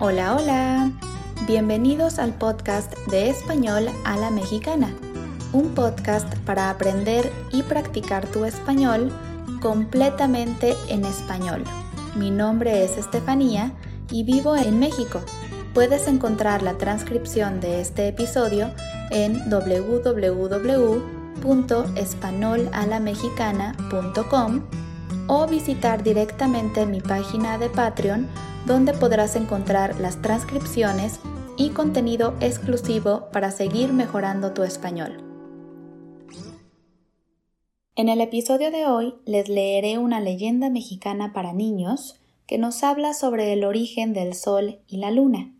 Hola, hola. Bienvenidos al podcast de español a la mexicana, un podcast para aprender y practicar tu español completamente en español. Mi nombre es Estefanía y vivo en México. Puedes encontrar la transcripción de este episodio en www.espanolalamexicana.com o visitar directamente mi página de Patreon donde podrás encontrar las transcripciones y contenido exclusivo para seguir mejorando tu español. En el episodio de hoy les leeré una leyenda mexicana para niños que nos habla sobre el origen del Sol y la Luna.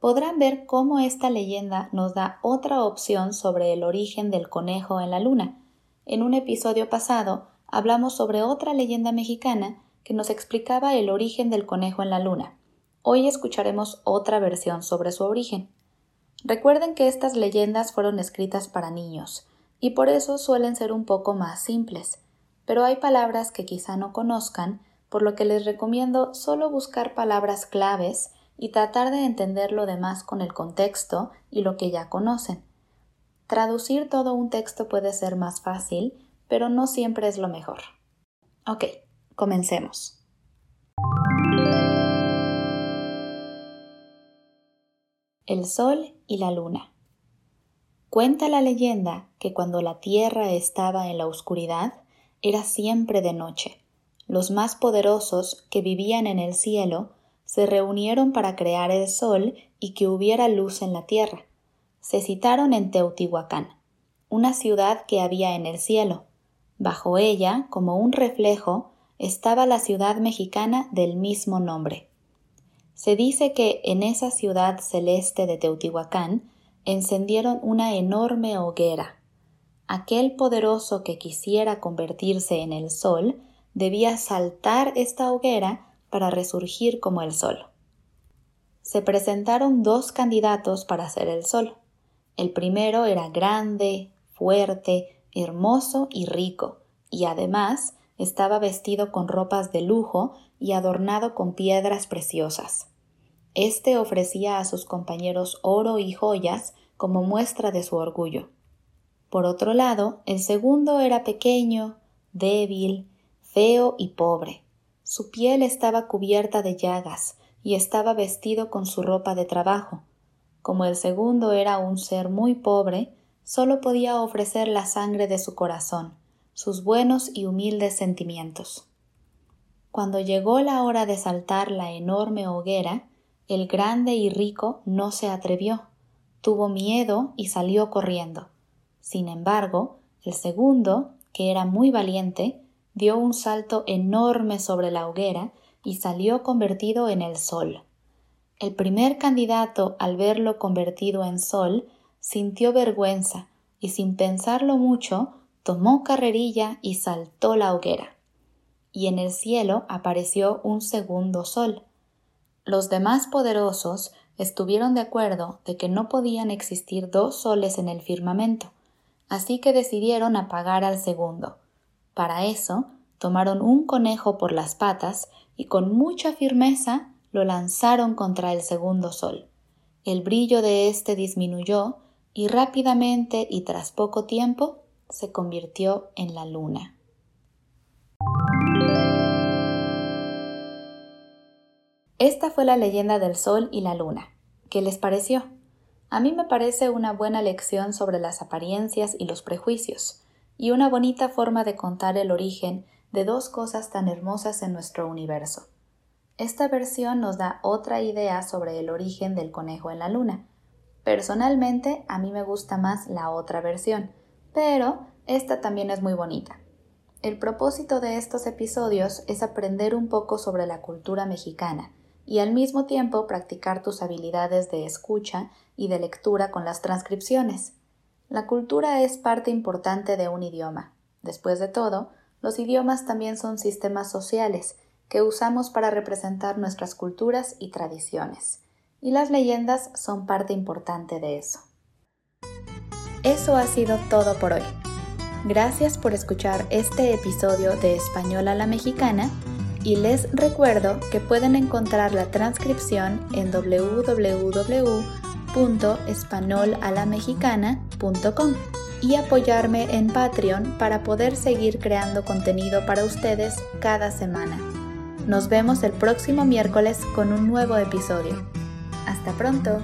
Podrán ver cómo esta leyenda nos da otra opción sobre el origen del conejo en la Luna. En un episodio pasado hablamos sobre otra leyenda mexicana que nos explicaba el origen del conejo en la luna. Hoy escucharemos otra versión sobre su origen. Recuerden que estas leyendas fueron escritas para niños, y por eso suelen ser un poco más simples, pero hay palabras que quizá no conozcan, por lo que les recomiendo solo buscar palabras claves y tratar de entender lo demás con el contexto y lo que ya conocen. Traducir todo un texto puede ser más fácil, pero no siempre es lo mejor. Ok, Comencemos. El Sol y la Luna. Cuenta la leyenda que cuando la Tierra estaba en la oscuridad, era siempre de noche. Los más poderosos que vivían en el cielo se reunieron para crear el Sol y que hubiera luz en la Tierra. Se citaron en Teotihuacán, una ciudad que había en el cielo. Bajo ella, como un reflejo, estaba la ciudad mexicana del mismo nombre. Se dice que en esa ciudad celeste de Teotihuacán encendieron una enorme hoguera. Aquel poderoso que quisiera convertirse en el sol debía saltar esta hoguera para resurgir como el sol. Se presentaron dos candidatos para ser el sol. El primero era grande, fuerte, hermoso y rico, y además estaba vestido con ropas de lujo y adornado con piedras preciosas. Este ofrecía a sus compañeros oro y joyas como muestra de su orgullo. Por otro lado, el segundo era pequeño, débil, feo y pobre. Su piel estaba cubierta de llagas y estaba vestido con su ropa de trabajo. Como el segundo era un ser muy pobre, solo podía ofrecer la sangre de su corazón, sus buenos y humildes sentimientos. Cuando llegó la hora de saltar la enorme hoguera, el grande y rico no se atrevió, tuvo miedo y salió corriendo. Sin embargo, el segundo, que era muy valiente, dio un salto enorme sobre la hoguera y salió convertido en el sol. El primer candidato, al verlo convertido en sol, sintió vergüenza y sin pensarlo mucho tomó carrerilla y saltó la hoguera. Y en el cielo apareció un segundo sol. Los demás poderosos estuvieron de acuerdo de que no podían existir dos soles en el firmamento, así que decidieron apagar al segundo. Para eso, tomaron un conejo por las patas y con mucha firmeza lo lanzaron contra el segundo sol. El brillo de éste disminuyó y rápidamente y tras poco tiempo se convirtió en la luna. Esta fue la leyenda del Sol y la Luna. ¿Qué les pareció? A mí me parece una buena lección sobre las apariencias y los prejuicios, y una bonita forma de contar el origen de dos cosas tan hermosas en nuestro universo. Esta versión nos da otra idea sobre el origen del conejo en la luna. Personalmente, a mí me gusta más la otra versión, pero esta también es muy bonita. El propósito de estos episodios es aprender un poco sobre la cultura mexicana y al mismo tiempo practicar tus habilidades de escucha y de lectura con las transcripciones. La cultura es parte importante de un idioma. Después de todo, los idiomas también son sistemas sociales que usamos para representar nuestras culturas y tradiciones, y las leyendas son parte importante de eso. Eso ha sido todo por hoy. Gracias por escuchar este episodio de Español a la Mexicana Y les recuerdo que pueden encontrar la transcripción en www.espanolalamexicana.com y apoyarme en Patreon para poder seguir creando contenido para ustedes cada semana. Nos vemos el próximo miércoles con un nuevo episodio. Hasta pronto.